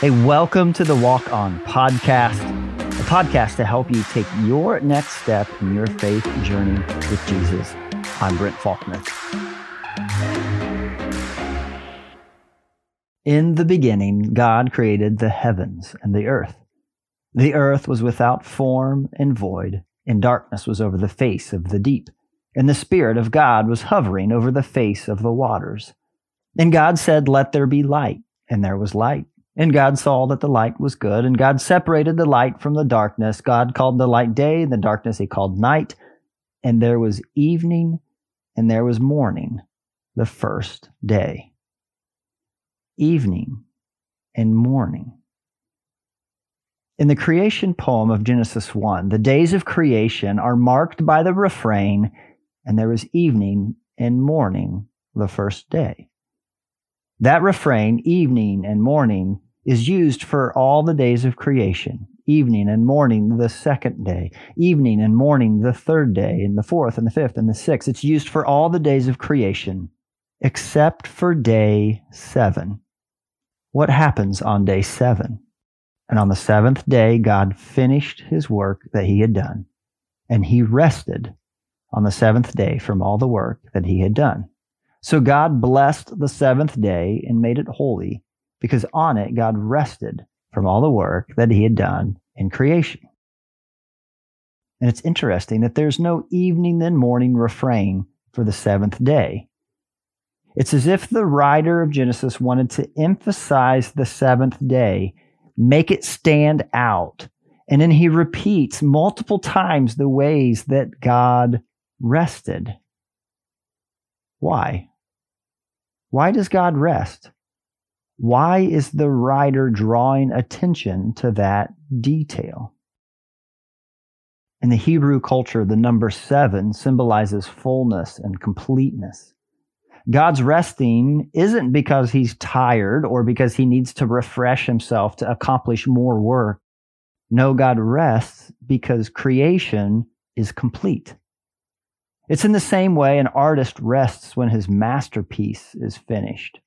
Hey, welcome to the Walk On podcast, a podcast to help you take your next step in your faith journey with Jesus. I'm Brent Faulkner. In the beginning, God created the heavens and the earth. The earth was without form and void, and darkness was over the face of the deep. And the Spirit of God was hovering over the face of the waters. And God said, Let there be light. And there was light. And God saw that the light was good. And God separated the light from the darkness. God called the light day, and the darkness he called night. And there was evening, and there was morning, the first day. Evening and morning. In the creation poem of Genesis 1, the days of creation are marked by the refrain, and there was evening and morning the first day. That refrain, evening and morning, is used for all the days of creation. Evening and morning the second day, evening and morning the third day, and the fourth and the fifth and the sixth. It's used for all the days of creation, except for day seven. What happens on day seven? And on the seventh day, God finished his work that he had done, and he rested on the seventh day from all the work that he had done. So God blessed the seventh day and made it holy, because on it God rested from all the work that he had done in creation. And it's interesting that there's no evening and morning refrain for the seventh day. It's as if the writer of Genesis wanted to emphasize the seventh day make it stand out. And then he repeats multiple times the ways that God rested. Why? Why does God rest? Why is the writer drawing attention to that detail? In the Hebrew culture, the number seven symbolizes fullness and completeness. God's resting isn't because he's tired or because he needs to refresh himself to accomplish more work. No, God rests because creation is complete. It's in the same way an artist rests when his masterpiece is finished.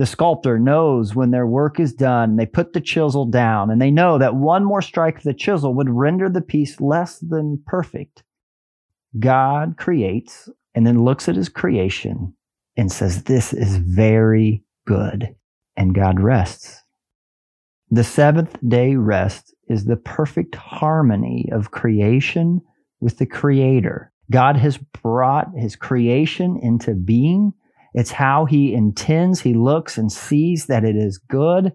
The sculptor knows when their work is done, they put the chisel down, and they know that one more strike of the chisel would render the piece less than perfect. God creates and then looks at his creation and says, This is very good. And God rests. The seventh day rest is the perfect harmony of creation with the creator. God has brought his creation into being. It's how he intends, he looks and sees that it is good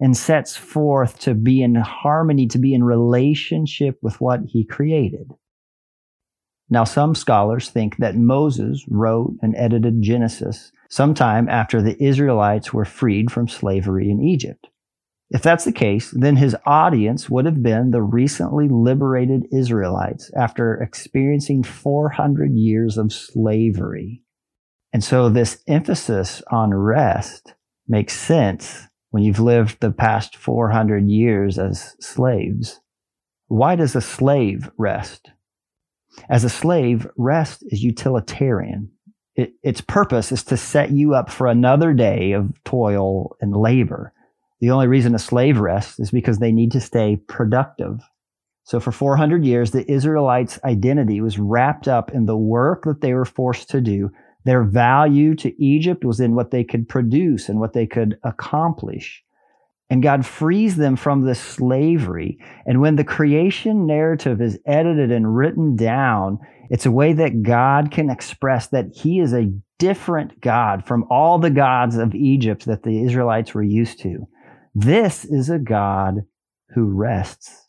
and sets forth to be in harmony, to be in relationship with what he created. Now, some scholars think that Moses wrote and edited Genesis sometime after the Israelites were freed from slavery in Egypt. If that's the case, then his audience would have been the recently liberated Israelites after experiencing 400 years of slavery. And so this emphasis on rest makes sense when you've lived the past 400 years as slaves. Why does a slave rest? As a slave, rest is utilitarian. It, its purpose is to set you up for another day of toil and labor. The only reason a slave rests is because they need to stay productive. So for 400 years, the Israelites' identity was wrapped up in the work that they were forced to do. Their value to Egypt was in what they could produce and what they could accomplish. And God frees them from this slavery. And when the creation narrative is edited and written down, it's a way that God can express that He is a different God from all the gods of Egypt that the Israelites were used to. This is a God who rests.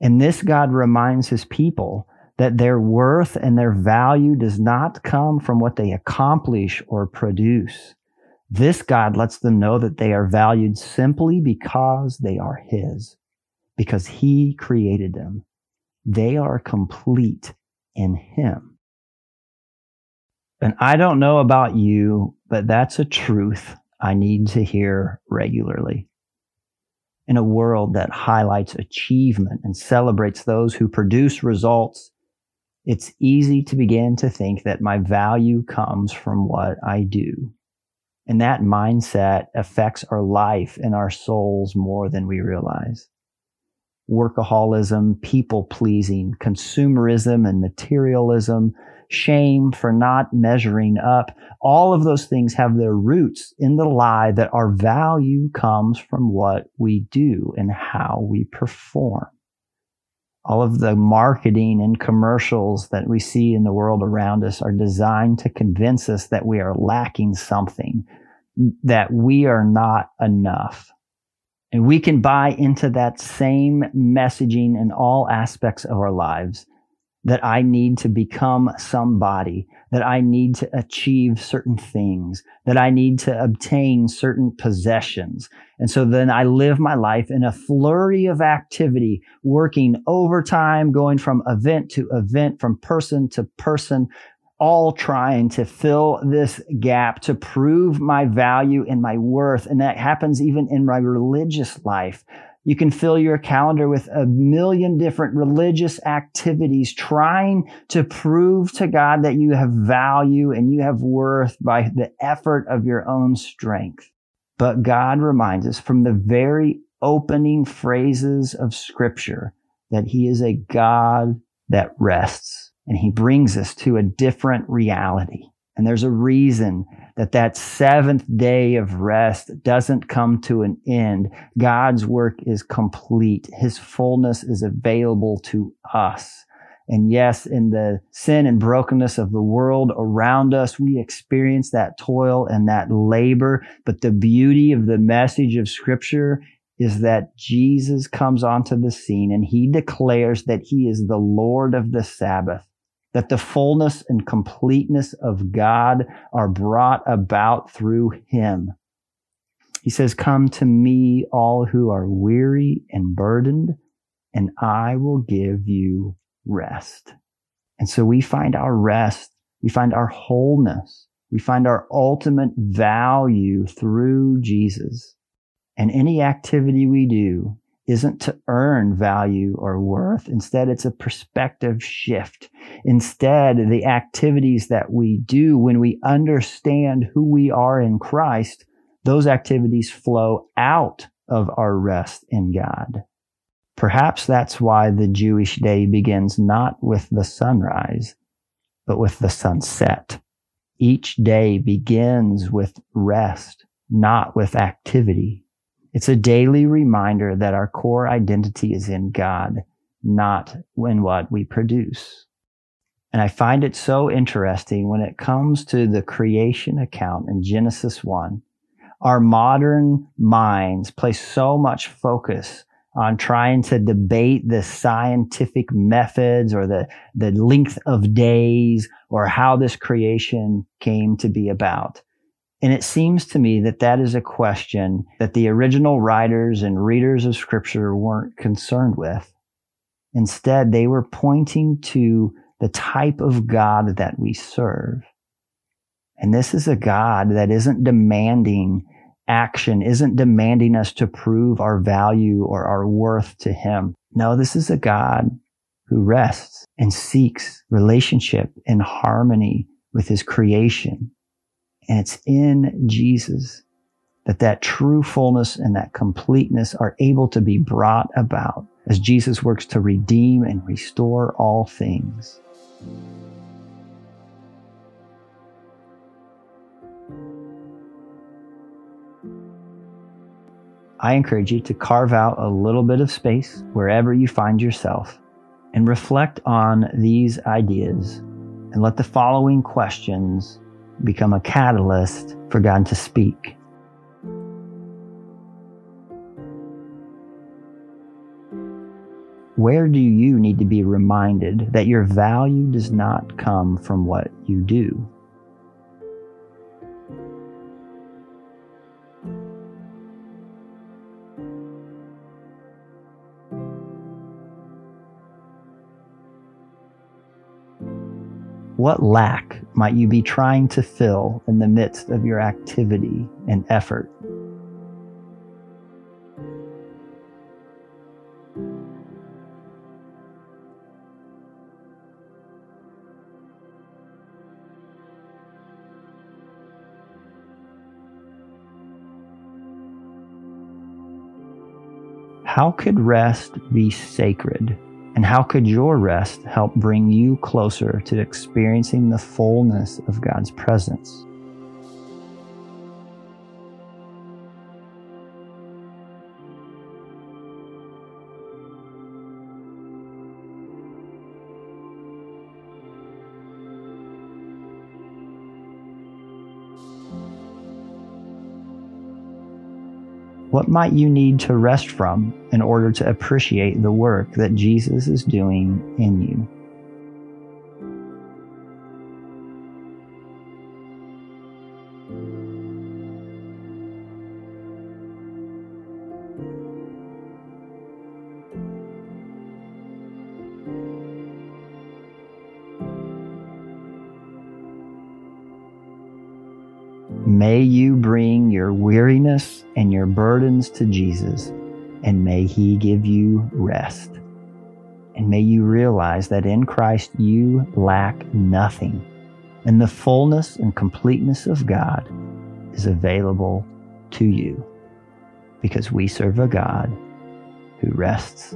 And this God reminds His people that their worth and their value does not come from what they accomplish or produce. This God lets them know that they are valued simply because they are His, because He created them. They are complete in Him. And I don't know about you, but that's a truth I need to hear regularly. In a world that highlights achievement and celebrates those who produce results, it's easy to begin to think that my value comes from what I do And that mindset affects our life and our souls more than we realize. Workaholism, people pleasing, consumerism and materialism, shame for not measuring up. All of those things have their roots in the lie that our value comes from what we do and how we perform all of the marketing and commercials that we see in the world around us are designed to convince us that we are lacking something, that we are not enough. And we can buy into that same messaging in all aspects of our lives that I need to become somebody, that I need to achieve certain things, that I need to obtain certain possessions. And so then I live my life in a flurry of activity, working overtime, going from event to event, from person to person, all trying to fill this gap to prove my value and my worth. And that happens even in my religious life you can fill your calendar with a million different religious activities trying to prove to God that you have value and you have worth by the effort of your own strength. But God reminds us from the very opening phrases of scripture that he is a God that rests and he brings us to a different reality. And there's a reason that that seventh day of rest doesn't come to an end. God's work is complete. His fullness is available to us. And yes, in the sin and brokenness of the world around us, we experience that toil and that labor. But the beauty of the message of scripture is that Jesus comes onto the scene and he declares that he is the Lord of the Sabbath that the fullness and completeness of God are brought about through him. He says, Come to me, all who are weary and burdened, and I will give you rest. And so we find our rest, we find our wholeness, we find our ultimate value through Jesus. And any activity we do isn't to earn value or worth. Instead, it's a perspective shift. Instead, the activities that we do when we understand who we are in Christ, those activities flow out of our rest in God. Perhaps that's why the Jewish day begins not with the sunrise, but with the sunset. Each day begins with rest, not with activity. It's a daily reminder that our core identity is in God, not in what we produce. And I find it so interesting when it comes to the creation account in Genesis 1. Our modern minds place so much focus on trying to debate the scientific methods or the, the length of days or how this creation came to be about. And it seems to me that that is a question that the original writers and readers of scripture weren't concerned with. Instead, they were pointing to the type of God that we serve. And this is a God that isn't demanding action, isn't demanding us to prove our value or our worth to Him. No, this is a God who rests and seeks relationship and harmony with His creation and it's in Jesus that that true fullness and that completeness are able to be brought about as Jesus works to redeem and restore all things. I encourage you to carve out a little bit of space wherever you find yourself and reflect on these ideas and let the following questions become a catalyst for God to speak. Where do you need to be reminded that your value does not come from what you do? What lack might you be trying to fill in the midst of your activity and effort? How could rest be sacred and how could your rest help bring you closer to experiencing the fullness of God's presence? What might you need to rest from in order to appreciate the work that Jesus is doing in you? May you bring your weariness and your burdens to Jesus, and may He give you rest. And may you realize that in Christ you lack nothing, and the fullness and completeness of God is available to you because we serve a God who rests.